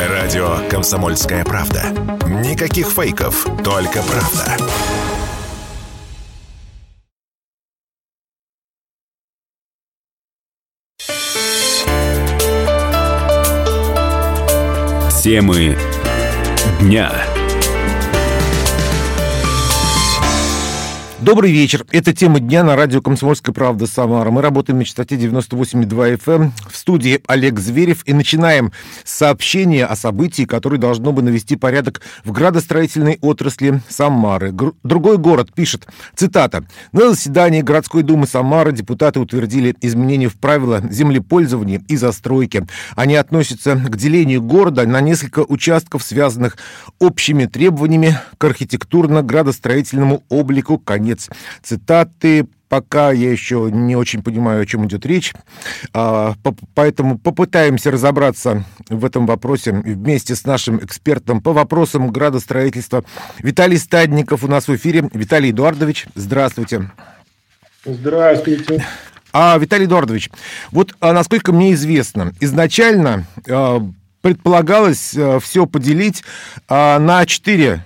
Радио «Комсомольская правда». Никаких фейков, только правда. Темы дня. Добрый вечер. Это тема дня на радио «Комсомольская правда» Самара. Мы работаем на частоте 98,2 FM. В студии Олег Зверев. И начинаем с сообщения о событии, которое должно бы навести порядок в градостроительной отрасли Самары. Гр- другой город пишет, цитата, «На заседании городской думы Самары депутаты утвердили изменения в правила землепользования и застройки. Они относятся к делению города на несколько участков, связанных общими требованиями к архитектурно-градостроительному облику конец конец цитаты. Пока я еще не очень понимаю, о чем идет речь, а, поэтому попытаемся разобраться в этом вопросе вместе с нашим экспертом по вопросам градостроительства. Виталий Стадников у нас в эфире. Виталий Эдуардович, здравствуйте. Здравствуйте. А, Виталий Эдуардович, вот а, насколько мне известно, изначально а, предполагалось все поделить на четыре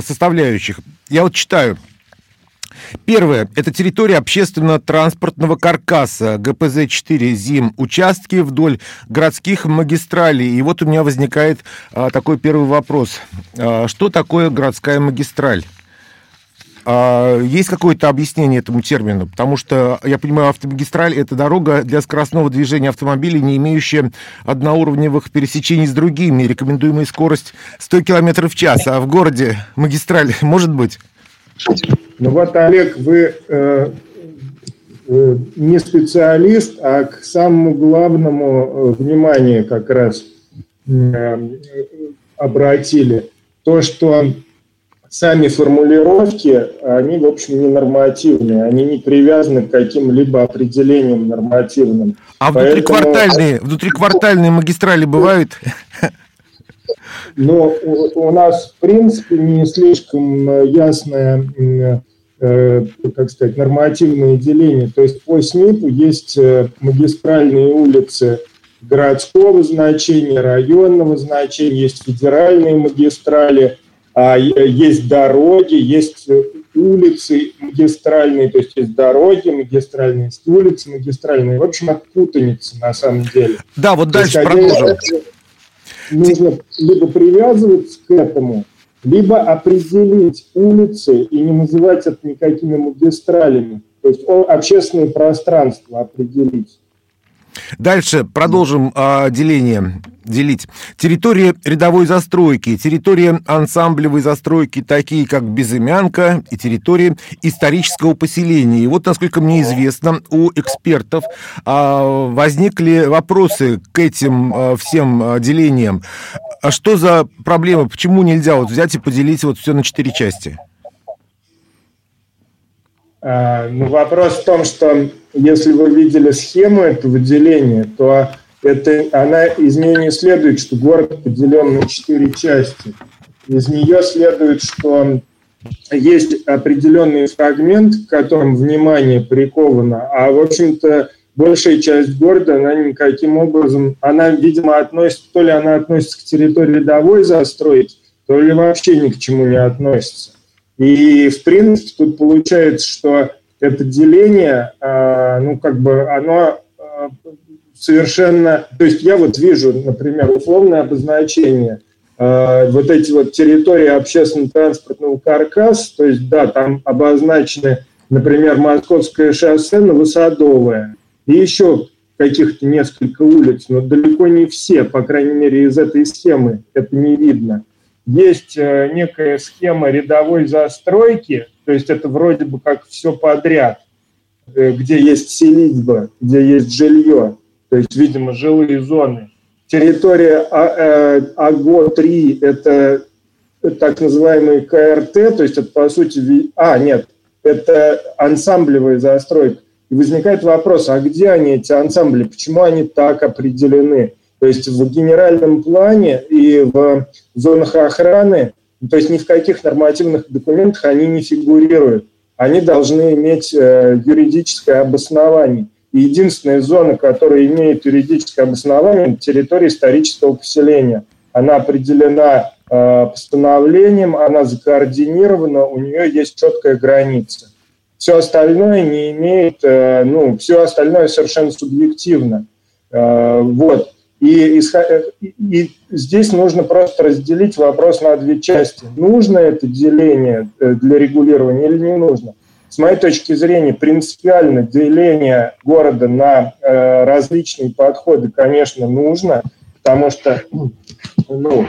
составляющих. Я вот читаю. Первое. Это территория общественно-транспортного каркаса ГПЗ-4 ЗИМ. Участки вдоль городских магистралей. И вот у меня возникает а, такой первый вопрос. А, что такое городская магистраль? А, есть какое-то объяснение этому термину? Потому что, я понимаю, автомагистраль – это дорога для скоростного движения автомобилей, не имеющая одноуровневых пересечений с другими. Рекомендуемая скорость 100 км в час. А в городе магистраль может быть? Ну вот, Олег, вы э, э, не специалист, а к самому главному э, внимание как раз э, обратили. То, что сами формулировки, они, в общем, не нормативные, они не привязаны к каким-либо определениям нормативным. А внутриквартальные, Поэтому... внутриквартальные магистрали бывают? Но у, у нас, в принципе, не слишком э, ясное, э, как сказать, нормативное деление. То есть по СНИПу есть э, магистральные улицы городского значения, районного значения, есть федеральные магистрали, а есть дороги, есть улицы магистральные, то есть есть дороги магистральные, есть улицы магистральные. В общем, от путаницы на самом деле. Да, вот дальше продолжим нужно либо привязываться к этому, либо определить улицы и не называть это никакими магистралями. То есть общественное пространство определить. Дальше продолжим э, деление. Делить. Территория рядовой застройки, территория ансамблевой застройки, такие как Безымянка, и территория исторического поселения. И вот, насколько мне известно, у экспертов э, возникли вопросы к этим э, всем э, делениям. А что за проблема? Почему нельзя вот взять и поделить вот все на четыре части? А, ну, вопрос в том, что если вы видели схему этого деления, то это, она, из нее не следует, что город поделен на четыре части. Из нее следует, что есть определенный фрагмент, к которому внимание приковано, а, в общем-то, большая часть города, она никаким образом, она, видимо, относится, то ли она относится к территории рядовой застройки, то ли вообще ни к чему не относится. И, в принципе, тут получается, что это деление, а, ну, как бы оно а, совершенно... То есть я вот вижу, например, условное обозначение, а, вот эти вот территории общественно-транспортного каркаса, то есть, да, там обозначены, например, Московское шоссе, Новосадовое, и еще каких-то несколько улиц, но далеко не все, по крайней мере, из этой схемы это не видно есть э, некая схема рядовой застройки, то есть это вроде бы как все подряд, э, где есть селитьба, где есть жилье, то есть, видимо, жилые зоны. Территория а, э, АГО-3 – это так называемый КРТ, то есть это по сути… А, нет, это ансамблевая застройка. И возникает вопрос, а где они, эти ансамбли, почему они так определены? То есть в генеральном плане и в зонах охраны, то есть ни в каких нормативных документах они не фигурируют. Они должны иметь э, юридическое обоснование. единственная зона, которая имеет юридическое обоснование, территория исторического поселения. Она определена э, постановлением, она закоординирована, у нее есть четкая граница. Все остальное не имеет, э, ну, все остальное совершенно субъективно. Вот. И, и здесь нужно просто разделить вопрос на две части. Нужно это деление э, для регулирования или не нужно? С моей точки зрения, принципиально деление города на э, различные подходы, конечно, нужно, потому что ну,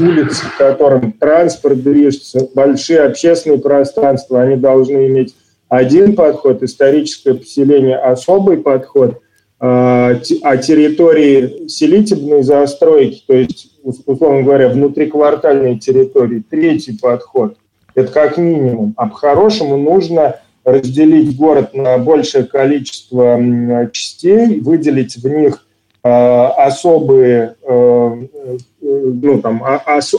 улицы, в котором транспорт движется, большие общественные пространства, они должны иметь один подход, историческое поселение – особый подход, а, а территории селитебной застройки, то есть, условно говоря, внутриквартальные территории – третий подход. Это как минимум. А по-хорошему нужно разделить город на большее количество частей, выделить в них Э, особые э, э, ну, там,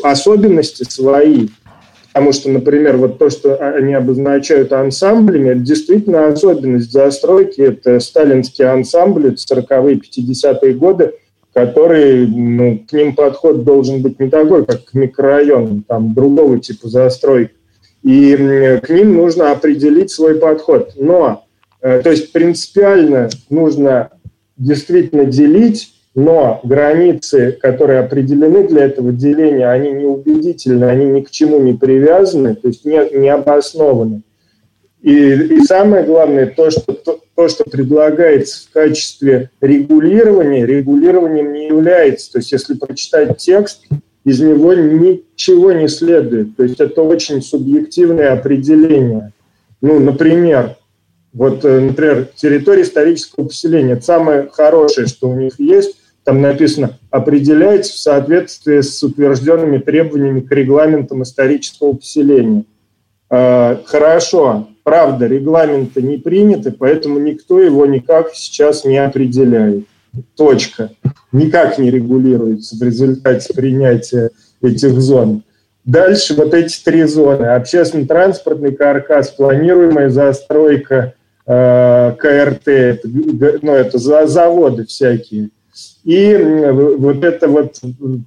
особенности свои. Потому что, например, вот то, что они обозначают ансамблями, это действительно особенность застройки. Это сталинские ансамбли, 40-е, 50-е годы, которые, ну, к ним подход должен быть не такой, как к микрорайонам, там другого типа застройки. И к ним нужно определить свой подход. Но, то есть принципиально нужно действительно делить, но границы, которые определены для этого деления, они неубедительны, они ни к чему не привязаны, то есть не, не обоснованы. И, и самое главное, то что, то, то, что предлагается в качестве регулирования, регулированием не является. То есть если прочитать текст, из него ничего не следует. То есть это очень субъективное определение. Ну, например, вот, э, например, территория исторического поселения. Это самое хорошее, что у них есть. Там написано «определяется в соответствии с утвержденными требованиями к регламентам исторического поселения». А, хорошо, правда, регламенты не приняты, поэтому никто его никак сейчас не определяет. Точка. Никак не регулируется в результате принятия этих зон. Дальше вот эти три зоны. Общественно-транспортный каркас, планируемая застройка, Э, КРТ, ну, это заводы всякие. И вот это вот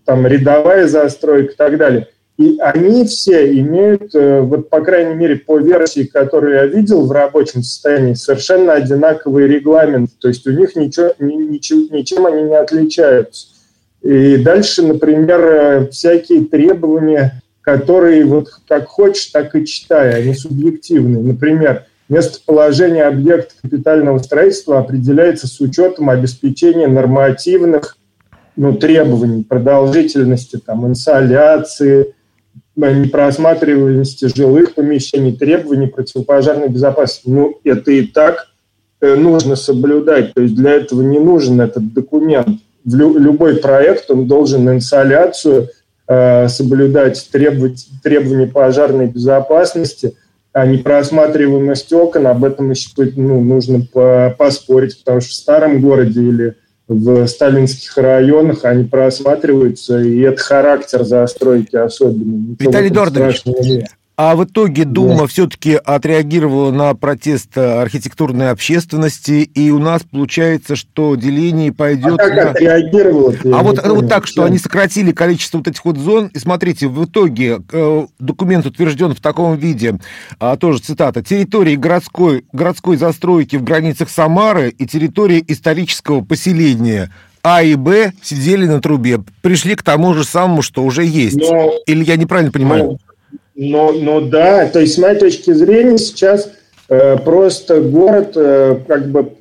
там рядовая застройка и так далее. И они все имеют, э, вот по крайней мере по версии, которую я видел в рабочем состоянии, совершенно одинаковый регламент. То есть у них ничего, ничем, ничем они не отличаются. И дальше, например, э, всякие требования, которые вот как хочешь, так и читай, они субъективные. Например, Местоположение объекта капитального строительства определяется с учетом обеспечения нормативных ну, требований, продолжительности, там, инсоляции, непросматриваемости жилых помещений, требований противопожарной безопасности. Ну, это и так э, нужно соблюдать. То есть для этого не нужен этот документ. В лю- любой проект, он должен инсоляцию э, соблюдать, требовать требования пожарной безопасности – а непросматриваемость окон, об этом еще ну, нужно поспорить, потому что в старом городе или в сталинских районах они просматриваются, и это характер застройки особенный. Виталий Дордович, а в итоге Дума да. все-таки отреагировала на протест архитектурной общественности, и у нас получается, что деление пойдет... А как на... отреагировала? А вот, вот так, что они сократили количество вот этих вот зон, и смотрите, в итоге э, документ утвержден в таком виде, а, тоже цитата, территории городской, городской застройки в границах Самары и территории исторического поселения а и Б сидели на трубе, пришли к тому же самому, что уже есть. Но, Или я неправильно понимаю? Но, но, да, то есть с моей точки зрения сейчас э, просто город э, как бы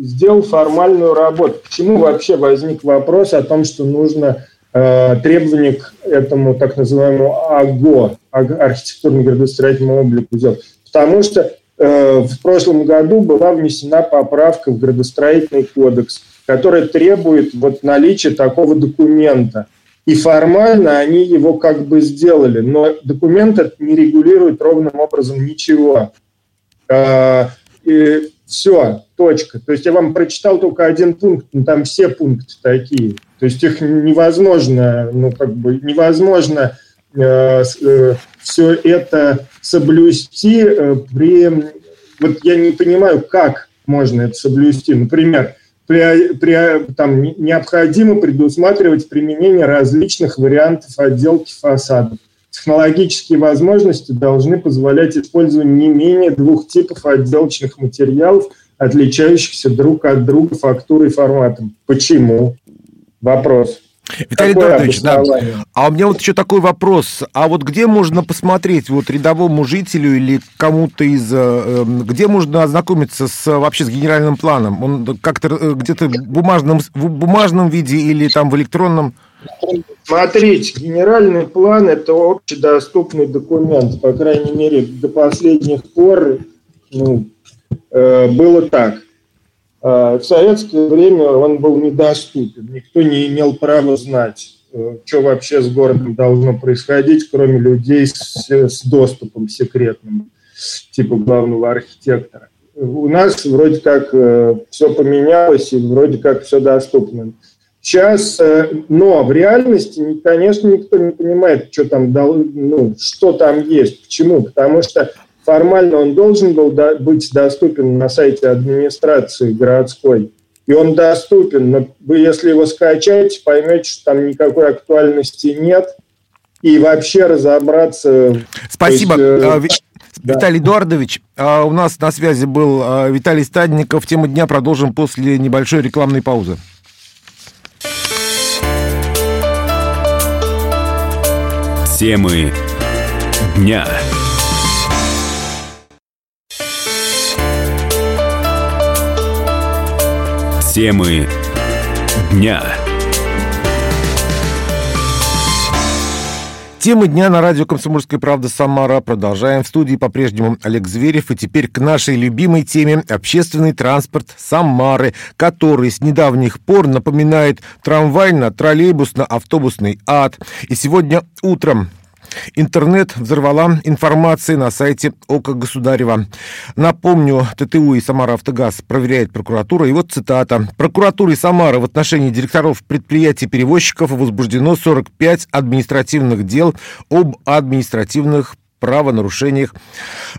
сделал формальную работу. Почему вообще возник вопрос о том, что нужно э, требования к этому так называемому АГО, архитектурно-градостроительному облику сделать? Потому что э, в прошлом году была внесена поправка в градостроительный кодекс, которая требует вот наличия такого документа – и формально они его как бы сделали, но документ этот не регулирует ровным образом ничего. А, и все, точка. То есть я вам прочитал только один пункт, но там все пункты такие. То есть их невозможно, ну как бы невозможно э, э, все это соблюсти э, при... Вот я не понимаю, как можно это соблюсти. Например, при, при, там, необходимо предусматривать применение различных вариантов отделки фасадов. Технологические возможности должны позволять использование не менее двух типов отделочных материалов, отличающихся друг от друга фактурой и форматом. Почему? Вопрос. Виталий Эдуардович, да. А у меня вот еще такой вопрос. А вот где можно посмотреть вот рядовому жителю или кому-то из... Э, эм, где можно ознакомиться с, вообще с генеральным планом? Он как-то э, где-то в бумажном, в бумажном виде или там в электронном? Смотрите, генеральный план – это общедоступный документ. По крайней мере, до последних пор ну, э, было так. А, в советское время он был недоступен. Никто не имел права знать, э, что вообще с городом должно происходить, кроме людей с, с доступом секретным, типа главного архитектора. У нас вроде как э, все поменялось, и вроде как все доступно. Сейчас, э, но в реальности, конечно, никто не понимает, что там, ну, что там есть. Почему? Потому что формально он должен был быть доступен на сайте администрации городской. И он доступен, но вы, если его скачаете, поймете, что там никакой актуальности нет. И вообще разобраться... Спасибо. Есть, э, да. Виталий Эдуардович, а у нас на связи был а, Виталий Стадников. Тему дня продолжим после небольшой рекламной паузы. Темы дня. Темы дня. Темы дня на радио «Комсомольская правда» Самара. Продолжаем. В студии по-прежнему Олег Зверев. И теперь к нашей любимой теме общественный транспорт Самары, который с недавних пор напоминает трамвайно-троллейбусно-автобусный ад. И сегодня утром Интернет взорвала информация на сайте ОКО Государева. Напомню, ТТУ и Самара Автогаз проверяет прокуратура. И вот цитата. Прокуратуре Самары в отношении директоров предприятий-перевозчиков возбуждено 45 административных дел об административных правонарушениях.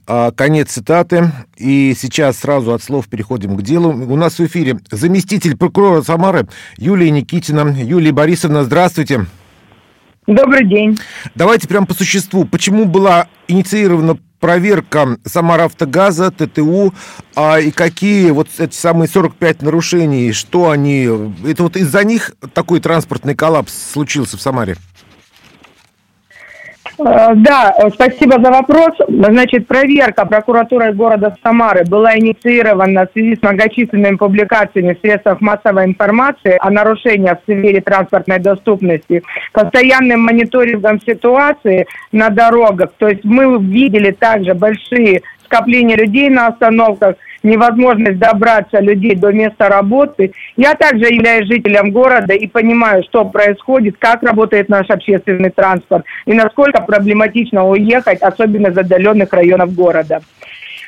А, конец цитаты. И сейчас сразу от слов переходим к делу. У нас в эфире заместитель прокурора Самары Юлия Никитина. Юлия Борисовна, здравствуйте. Добрый день. Давайте прямо по существу. Почему была инициирована проверка Самаравтогаза, ТТУ, а и какие вот эти самые 45 нарушений, что они... Это вот из-за них такой транспортный коллапс случился в Самаре? Э, да, спасибо за вопрос. Значит, проверка прокуратурой города Самары была инициирована в связи с многочисленными публикациями в средствах массовой информации о нарушениях в сфере транспортной доступности, постоянным мониторингом ситуации на дорогах. То есть мы видели также большие скопления людей на остановках – невозможность добраться людей до места работы. Я также являюсь жителем города и понимаю, что происходит, как работает наш общественный транспорт и насколько проблематично уехать, особенно из отдаленных районов города.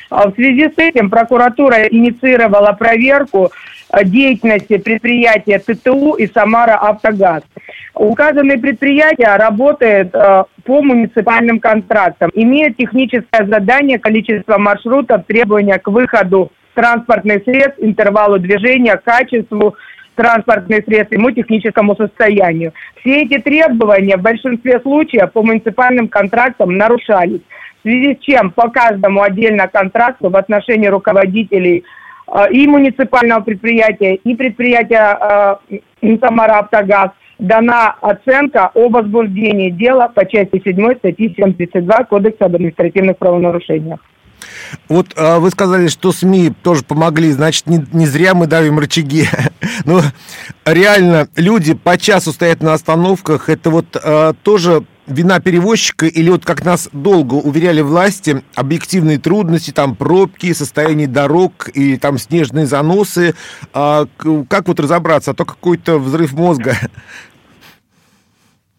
А в связи с этим прокуратура инициировала проверку э, деятельности предприятия ТТУ и Самара Автогаз. Указанные предприятия работают э, по муниципальным контрактам, имеют техническое задание, количество маршрутов, требования к выходу транспортных средств, интервалу движения, качеству транспортных средств, ему техническому состоянию. Все эти требования в большинстве случаев по муниципальным контрактам нарушались, в связи с чем по каждому отдельно контракту в отношении руководителей э, и муниципального предприятия, и предприятия э, Самара Автогаз дана оценка о возбуждении дела по части 7 статьи 732 Кодекса об административных правонарушениях. Вот а, вы сказали, что СМИ тоже помогли, значит, не, не зря мы давим рычаги. Но реально люди по часу стоят на остановках, это вот а, тоже вина перевозчика или вот как нас долго уверяли власти, объективные трудности, там пробки, состояние дорог и там снежные заносы, а, как вот разобраться, а то какой-то взрыв мозга.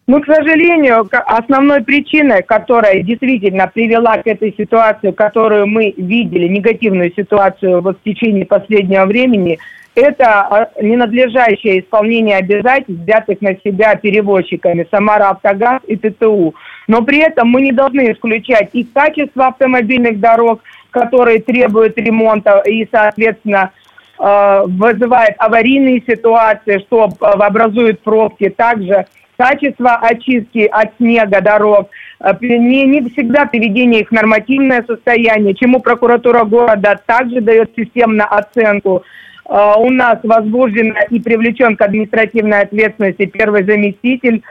Ну, к сожалению, основной причиной, которая действительно привела к этой ситуации, которую мы видели, негативную ситуацию в течение последнего времени, это а, ненадлежащее исполнение обязательств, взятых на себя перевозчиками Самара Автогаз и ТТУ. Но при этом мы не должны исключать и качество автомобильных дорог, которые требуют ремонта и, соответственно, э, вызывает аварийные ситуации, что образует пробки. Также качество очистки от снега дорог, э, не, не всегда приведение их в нормативное состояние, чему прокуратура города также дает системно оценку. Э, у нас возбужден и привлечен к административной ответственности первый заместитель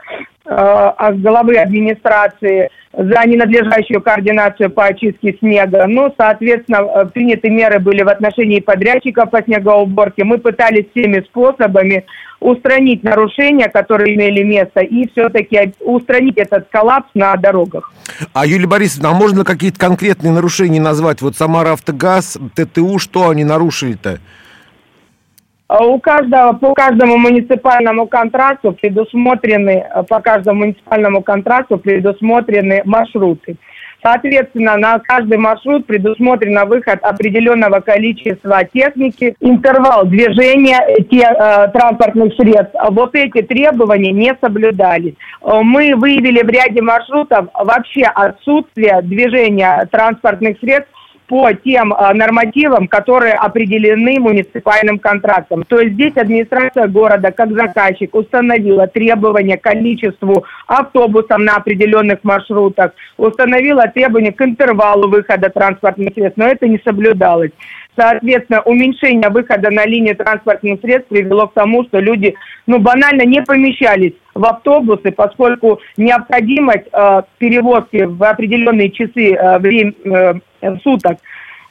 э, главы администрации за ненадлежащую координацию по очистке снега. Ну, соответственно, приняты меры были в отношении подрядчиков по снегоуборке. Мы пытались всеми способами устранить нарушения, которые имели место, и все-таки устранить этот коллапс на дорогах. А, Юлия Борисовна, а можно какие-то конкретные нарушения назвать? Вот Самара Автогаз, ТТУ, что они нарушили-то? А у каждого, по каждому муниципальному контракту предусмотрены, по каждому муниципальному контракту предусмотрены маршруты. Соответственно, на каждый маршрут предусмотрено выход определенного количества техники, интервал движения те, э, транспортных средств. Вот эти требования не соблюдались. Мы выявили в ряде маршрутов вообще отсутствие движения транспортных средств по тем э, нормативам, которые определены муниципальным контрактом. То есть здесь администрация города, как заказчик, установила требования к количеству автобусов на определенных маршрутах, установила требования к интервалу выхода транспортных средств, но это не соблюдалось. Соответственно, уменьшение выхода на линии транспортных средств привело к тому, что люди ну, банально не помещались в автобусы, поскольку необходимость э, перевозки в определенные часы э, время, э, суток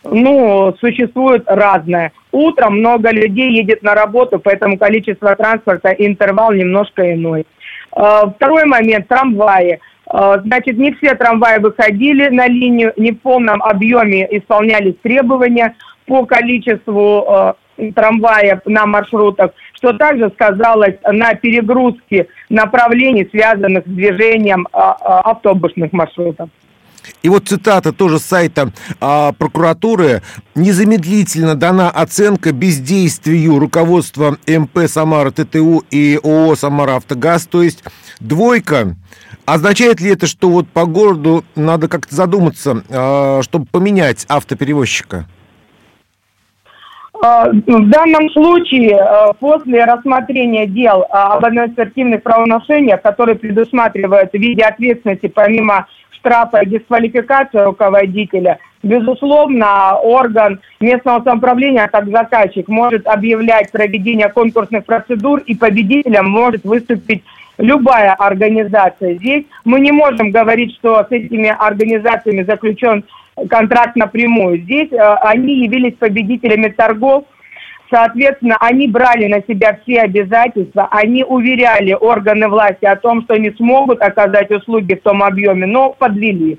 ну, существует разное. Утром много людей едет на работу, поэтому количество транспорта, интервал немножко иной. Э, второй момент – трамваи. Э, значит, не все трамваи выходили на линию, не в полном объеме исполнялись требования – по количеству трамваев на маршрутах, что также сказалось на перегрузке направлений, связанных с движением э, э, автобусных маршрутов. И вот цитата тоже с сайта а, прокуратуры. Незамедлительно дана оценка бездействию руководства МП «Самара ТТУ» и ООО «Самара Автогаз», то есть двойка. Означает ли это, что вот по городу надо как-то задуматься, а, чтобы поменять автоперевозчика? А, в данном случае а, после рассмотрения дел об административных правонарушениях, которые предусматривают в виде ответственности помимо штрафа и дисквалификации руководителя, безусловно, орган местного самоуправления, как заказчик, может объявлять проведение конкурсных процедур и победителем может выступить любая организация. Здесь мы не можем говорить, что с этими организациями заключен контракт напрямую. Здесь э, они явились победителями торгов, Соответственно, они брали на себя все обязательства, они уверяли органы власти о том, что они смогут оказать услуги в том объеме, но подвели.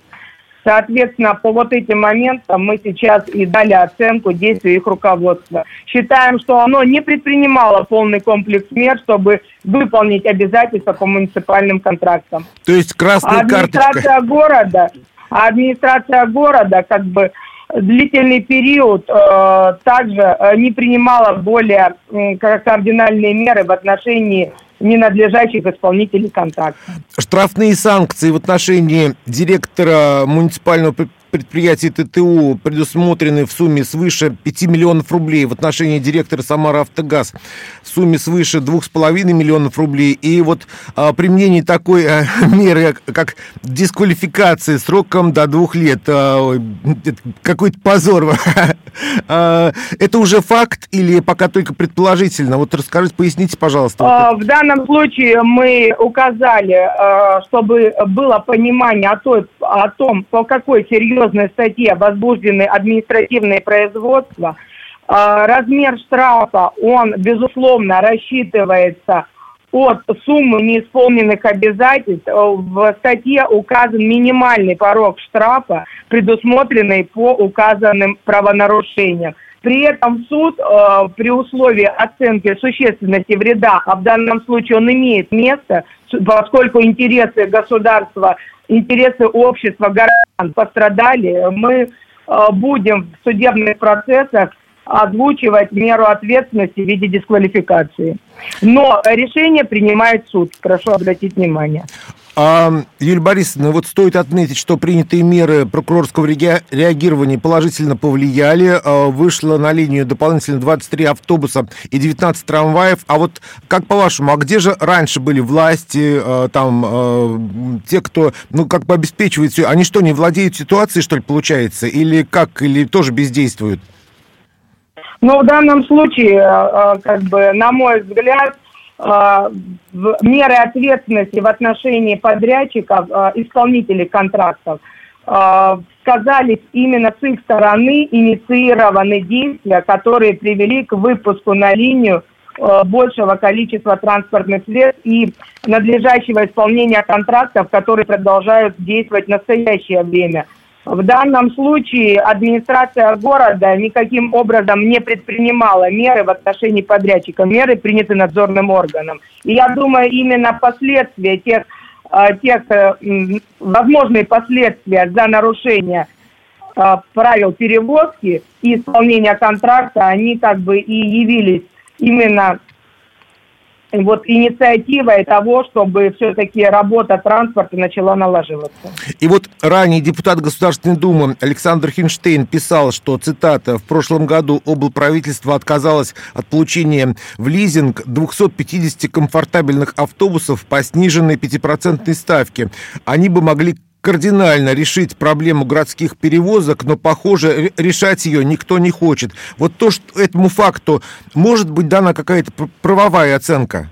Соответственно, по вот этим моментам мы сейчас и дали оценку действию их руководства. Считаем, что оно не предпринимало полный комплекс мер, чтобы выполнить обязательства по муниципальным контрактам. То есть красная администрация карточка. города, администрация города как бы длительный период э, также э, не принимала более э, кардинальные меры в отношении ненадлежащих исполнителей контракта. Штрафные санкции в отношении директора муниципального предприятий ТТУ предусмотрены в сумме свыше 5 миллионов рублей, в отношении директора Самара Автогаз в сумме свыше 2,5 миллионов рублей. И вот а, применение такой а, меры, как дисквалификация сроком до двух лет, а, какой-то позор. а, это уже факт или пока только предположительно? Вот расскажите, поясните, пожалуйста. А, в данном случае мы указали, чтобы было понимание о, той, о том, по какой серьезной серьезной статье возбуждены административные производства, а, размер штрафа, он, безусловно, рассчитывается от суммы неисполненных обязательств. В статье указан минимальный порог штрафа, предусмотренный по указанным правонарушениям. При этом суд э, при условии оценки существенности вреда, а в данном случае он имеет место, поскольку интересы государства интересы общества граждан пострадали, мы э, будем в судебных процессах озвучивать меру ответственности в виде дисквалификации. Но решение принимает суд, прошу обратить внимание. А, Юлия Борисовна, вот стоит отметить, что принятые меры прокурорского реагирования положительно повлияли. А, вышло на линию дополнительно 23 автобуса и 19 трамваев. А вот как по-вашему, а где же раньше были власти, а, там, те, кто, ну, как бы обеспечивает все? Они что, не владеют ситуацией, что ли, получается? Или как? Или тоже бездействуют? Ну, в данном случае, как бы, на мой взгляд, Э, меры ответственности в отношении подрядчиков, э, исполнителей контрактов, э, сказались именно с их стороны инициированы действия, которые привели к выпуску на линию большего количества транспортных средств и надлежащего исполнения контрактов, которые продолжают действовать в настоящее время – в данном случае администрация города никаким образом не предпринимала меры в отношении подрядчика. Меры приняты надзорным органом. И я думаю, именно последствия тех, а, тех э, возможные последствия за нарушение а, правил перевозки и исполнения контракта, они как бы и явились именно вот инициативой того, чтобы все-таки работа транспорта начала налаживаться. И вот ранее депутат Государственной Думы Александр Хинштейн писал, что, цитата, «В прошлом году облправительство отказалось от получения в лизинг 250 комфортабельных автобусов по сниженной 5% ставке. Они бы могли кардинально решить проблему городских перевозок, но, похоже, решать ее никто не хочет. Вот то, что этому факту может быть дана какая-то правовая оценка?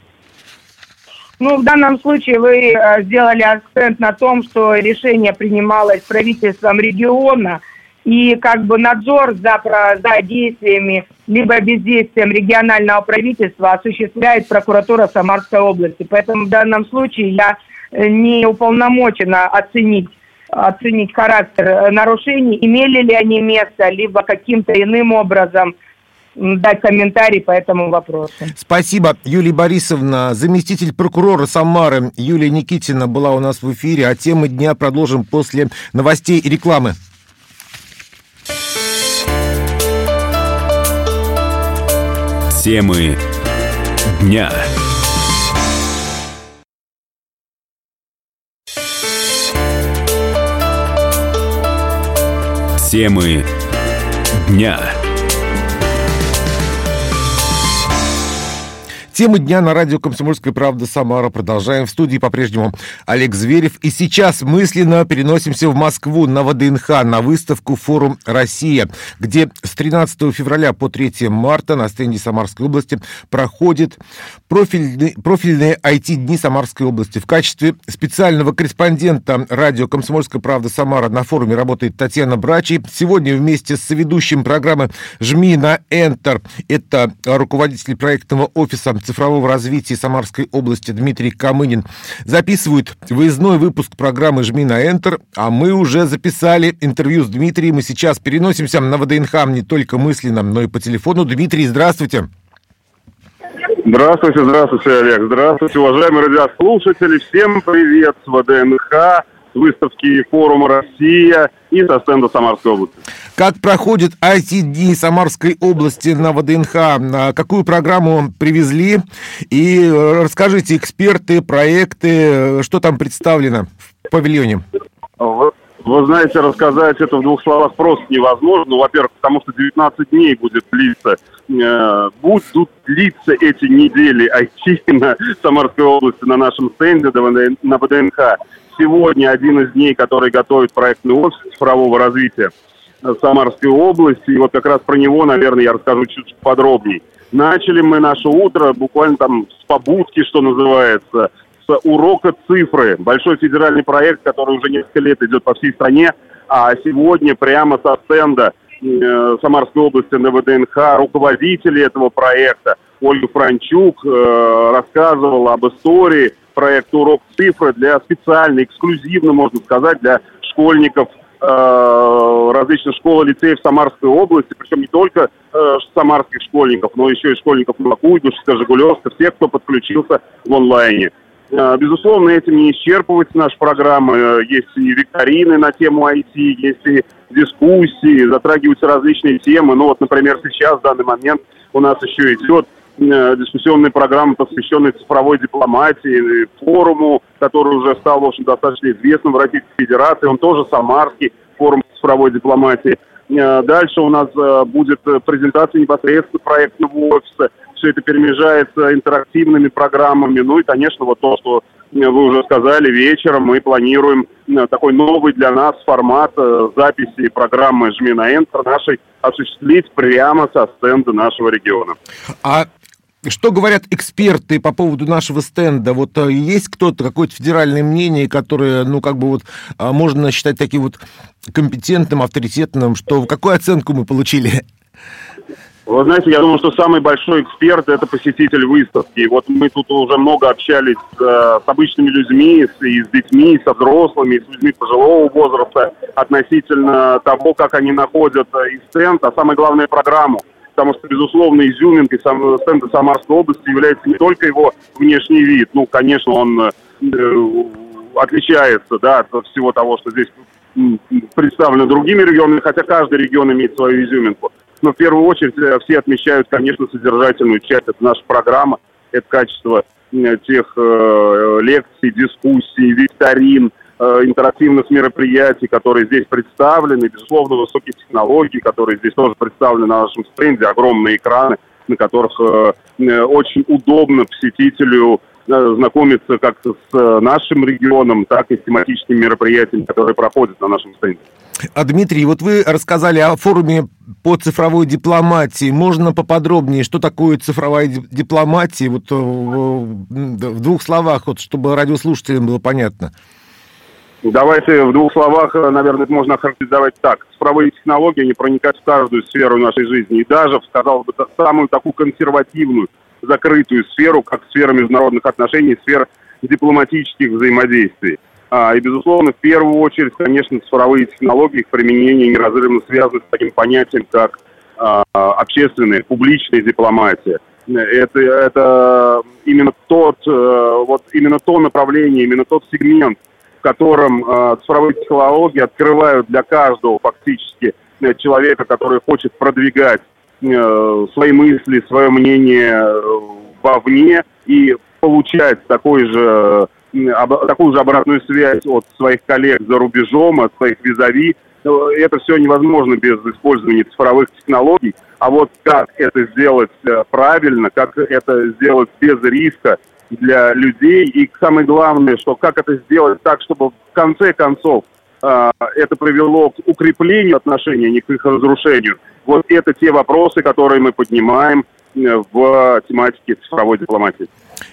Ну, в данном случае вы э, сделали акцент на том, что решение принималось правительством региона, и как бы надзор за, за действиями либо бездействием регионального правительства осуществляет прокуратура Самарской области. Поэтому в данном случае я не уполномочена оценить оценить характер э, нарушений, имели ли они место, либо каким-то иным образом дать комментарий по этому вопросу. Спасибо, Юлия Борисовна. Заместитель прокурора Самары Юлия Никитина была у нас в эфире, а темы дня продолжим после новостей и рекламы. Темы дня. Темы дня. Тема дня на радио «Комсомольская правда» Самара. Продолжаем. В студии по-прежнему Олег Зверев. И сейчас мысленно переносимся в Москву на ВДНХ, на выставку «Форум Россия», где с 13 февраля по 3 марта на стенде Самарской области проходит профильный, профильные IT-дни Самарской области. В качестве специального корреспондента радио «Комсомольская правда» Самара на форуме работает Татьяна Брачи. Сегодня вместе с ведущим программы «Жми на Enter» это руководитель проектного офиса цифрового развития Самарской области Дмитрий Камынин записывают выездной выпуск программы «Жми на Enter», а мы уже записали интервью с Дмитрием, и сейчас переносимся на ВДНХ не только мысленно, но и по телефону. Дмитрий, здравствуйте. Здравствуйте, здравствуйте, Олег. Здравствуйте, уважаемые радиослушатели. Всем привет с ВДНХ выставки форума «Россия» и со стенда Самарской области. Как проходят IT-дни Самарской области на ВДНХ? А какую программу привезли? И расскажите, эксперты, проекты, что там представлено в павильоне? Вы, вы знаете, рассказать это в двух словах просто невозможно. Во-первых, потому что 19 дней будет длиться э, будут длиться эти недели IT на Самарской области на нашем стенде на ВДНХ сегодня один из дней, который готовит проектный офис цифрового развития Самарской области. И вот как раз про него, наверное, я расскажу чуть подробнее. Начали мы наше утро буквально там с побудки, что называется, с урока цифры. Большой федеральный проект, который уже несколько лет идет по всей стране. А сегодня прямо со стенда э, Самарской области на ВДНХ руководители этого проекта Ольга Франчук э, рассказывала об истории проект «Урок цифры» для специально, эксклюзивно, можно сказать, для школьников э, различных школ и лицеев Самарской области, причем не только э, самарских школьников, но еще и школьников Новокуйбышевска, Жигулевска, всех, кто подключился в онлайне. Э, безусловно, этим не исчерпывается наша программа. Э, есть и викторины на тему IT, есть и дискуссии, затрагиваются различные темы. Ну вот, например, сейчас, в данный момент, у нас еще идет Э, дискуссионные программы, посвященные цифровой дипломатии, форуму который уже стал, в общем, достаточно известным в Российской Федерации. Он тоже самарский форум цифровой дипломатии. Э, дальше у нас э, будет презентация непосредственно проектного офиса. Все это перемежается интерактивными программами. Ну и, конечно, вот то, что вы уже сказали, вечером мы планируем такой новый для нас формат записи программы «Жми на Enter» нашей осуществить прямо со стенда нашего региона. А что говорят эксперты по поводу нашего стенда? Вот э, есть кто-то, какое-то федеральное мнение, которое, ну, как бы вот а, можно считать таким вот компетентным, авторитетным, что какую оценку мы получили? Вы знаете, я думаю, что самый большой эксперт – это посетитель выставки. Вот мы тут уже много общались э, с обычными людьми, с, и с детьми, и со взрослыми, и с людьми пожилого возраста относительно того, как они находят э, и стенд, а самое главное – программу потому что, безусловно, изюминкой сам, стенда Самарской области является не только его внешний вид, ну, конечно, он э, отличается, да, от всего того, что здесь представлено другими регионами, хотя каждый регион имеет свою изюминку. Но в первую очередь э, все отмечают, конечно, содержательную часть. Это наша программа, это качество э, тех э, лекций, дискуссий, викторин, интерактивных мероприятий, которые здесь представлены, безусловно, высокие технологии, которые здесь тоже представлены на нашем стенде, огромные экраны, на которых э, э, очень удобно посетителю знакомиться как с нашим регионом, так и с тематическими мероприятиями, которые проходят на нашем стенде. А, Дмитрий, вот вы рассказали о форуме по цифровой дипломатии. Можно поподробнее, что такое цифровая дипломатия? Вот в двух словах, вот, чтобы радиослушателям было понятно. Давайте в двух словах, э, наверное, это можно охарактеризовать так. Цифровые технологии, они проникают в каждую сферу нашей жизни. И даже, сказал бы, самую такую консервативную, закрытую сферу, как сфера международных отношений, сфера дипломатических взаимодействий. А, и, безусловно, в первую очередь, конечно, цифровые технологии, их применение неразрывно связаны с таким понятием, как а, общественная, публичная дипломатия. Это, это именно тот, э, вот именно то направление, именно тот сегмент в котором э, цифровые технологии открывают для каждого фактически э, человека, который хочет продвигать э, свои мысли, свое мнение вовне и получать такой же, такую же обратную связь от своих коллег за рубежом, от своих визави. Это все невозможно без использования цифровых технологий. А вот как это сделать правильно, как это сделать без риска, для людей. И самое главное, что как это сделать так, чтобы в конце концов э, это привело к укреплению отношений, а не к их разрушению. Вот это те вопросы, которые мы поднимаем э, в тематике цифровой дипломатии.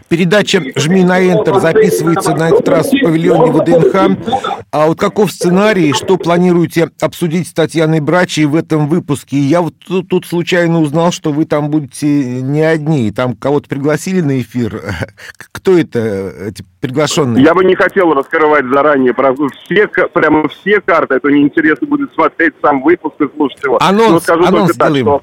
Передача «Жми на Enter» записывается на этот раз в павильоне ВДНХ. А вот каков сценарий, что планируете обсудить с Татьяной Брачей в этом выпуске? Я вот тут, тут случайно узнал, что вы там будете не одни, там кого-то пригласили на эфир. Кто это, эти приглашенные? Я бы не хотел раскрывать заранее все, прямо все карты, это неинтересно будет смотреть сам выпуск и слушать его. Анонс, скажу анонс так, что,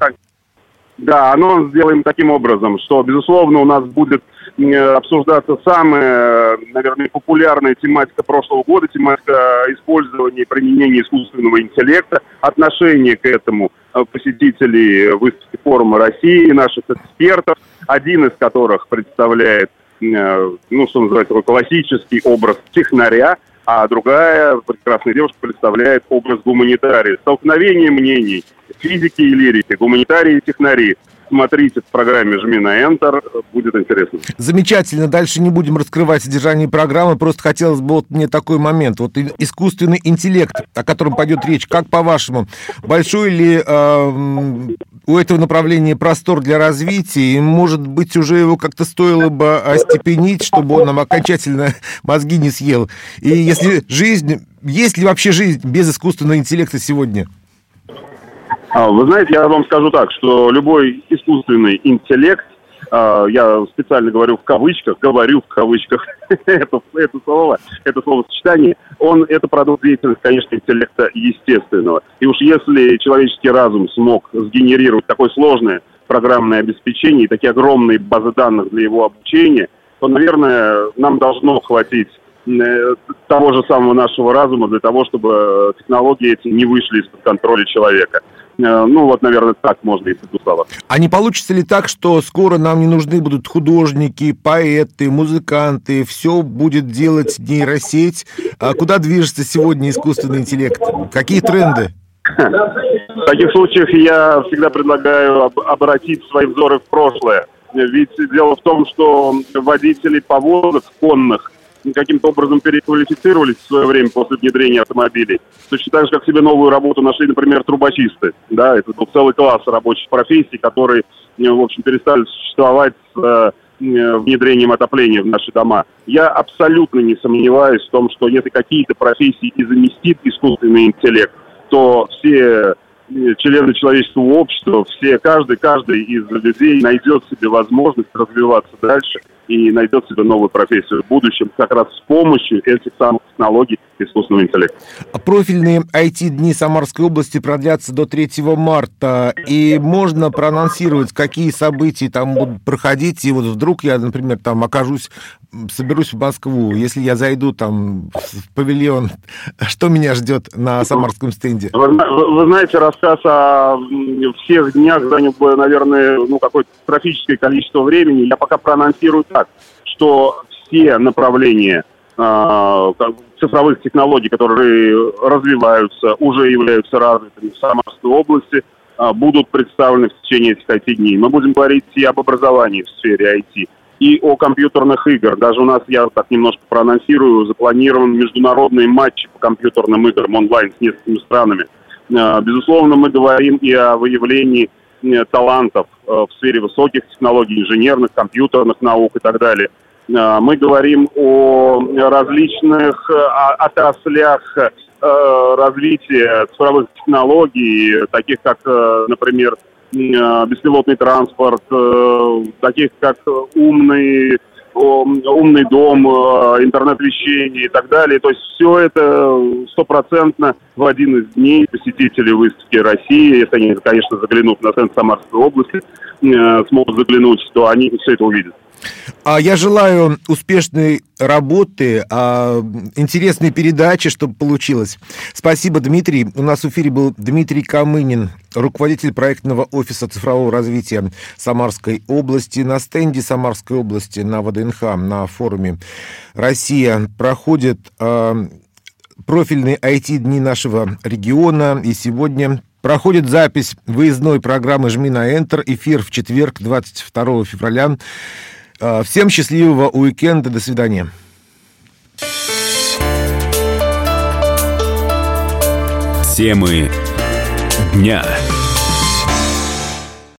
да, анонс сделаем таким образом, что, безусловно, у нас будет обсуждаться самая, наверное, популярная тематика прошлого года, тематика использования и применения искусственного интеллекта, отношение к этому э, посетителей выставки форума России, наших экспертов, один из которых представляет, э, ну, что называется, такой классический образ технаря, а другая прекрасная девушка представляет образ гуманитария. Столкновение мнений физики и лирики, гуманитарии и технари смотрите в программе «Жми на Enter», будет интересно. Замечательно. Дальше не будем раскрывать содержание программы. Просто хотелось бы вот мне такой момент. Вот искусственный интеллект, о котором пойдет речь, как по-вашему, большой ли э, у этого направления простор для развития? И, может быть, уже его как-то стоило бы остепенить, чтобы он нам окончательно мозги не съел? И если жизнь... Есть ли вообще жизнь без искусственного интеллекта сегодня? А, вы знаете, я вам скажу так, что любой искусственный интеллект, а, я специально говорю в кавычках, говорю в кавычках это, это слово, это словосочетание, он, это продукт деятельности, конечно, интеллекта естественного. И уж если человеческий разум смог сгенерировать такое сложное программное обеспечение и такие огромные базы данных для его обучения, то, наверное, нам должно хватить того же самого нашего разума для того, чтобы технологии эти не вышли из-под контроля человека. Э, ну, вот, наверное, так можно, если словах. А не получится ли так, что скоро нам не нужны будут художники, поэты, музыканты, все будет делать нейросеть? А куда движется сегодня искусственный интеллект? Какие тренды? В таких случаях я всегда предлагаю обратить свои взоры в прошлое. Ведь дело в том, что водители повозок конных каким-то образом переквалифицировались в свое время после внедрения автомобилей. Точно так же, как себе новую работу нашли, например, трубочисты. Да, это был целый класс рабочих профессий, которые, э, в общем, перестали существовать с э, э, внедрением отопления в наши дома. Я абсолютно не сомневаюсь в том, что если какие-то профессии и заместит искусственный интеллект, то все члены человеческого общества, все, каждый, каждый из людей найдет себе возможность развиваться дальше и найдет себе новую профессию в будущем как раз с помощью этих самых технологий искусственного интеллекта. Профильные IT-дни Самарской области продлятся до 3 марта, и можно проанонсировать, какие события там будут проходить, и вот вдруг я, например, там окажусь, соберусь в Москву, если я зайду там в павильон, что меня ждет на самарском стенде? Вы, вы знаете, рассказ о всех днях занял бы, наверное, ну, какое-то трофическое количество времени. Я пока проанонсирую так, что все направления э, цифровых технологий, которые развиваются, уже являются развитыми в Самарской области, э, будут представлены в течение этих IT-дней. Мы будем говорить и об образовании в сфере IT, и о компьютерных играх. Даже у нас, я так немножко проанонсирую, запланирован международные матчи по компьютерным играм онлайн с несколькими странами. Э, безусловно, мы говорим и о выявлении талантов в сфере высоких технологий, инженерных, компьютерных наук и так далее – Э, мы говорим о различных э, отраслях э, развития цифровых технологий, таких как, например, беспилотный транспорт, таких как умный умный дом, интернет вещей и так далее. То есть все это стопроцентно в один из дней посетители выставки России, если они, конечно, заглянут на центр Самарской области, смогут заглянуть, то они все это увидят. А я желаю успешной работы, а, интересной передачи, чтобы получилось. Спасибо, Дмитрий. У нас в эфире был Дмитрий Камынин, руководитель проектного офиса цифрового развития Самарской области. На стенде Самарской области на ВДНХ, на форуме «Россия» проходит а, профильные IT-дни нашего региона. И сегодня проходит запись выездной программы «Жми на Enter». Эфир в четверг, 22 февраля. А, всем счастливого уикенда. До свидания. Темы дня.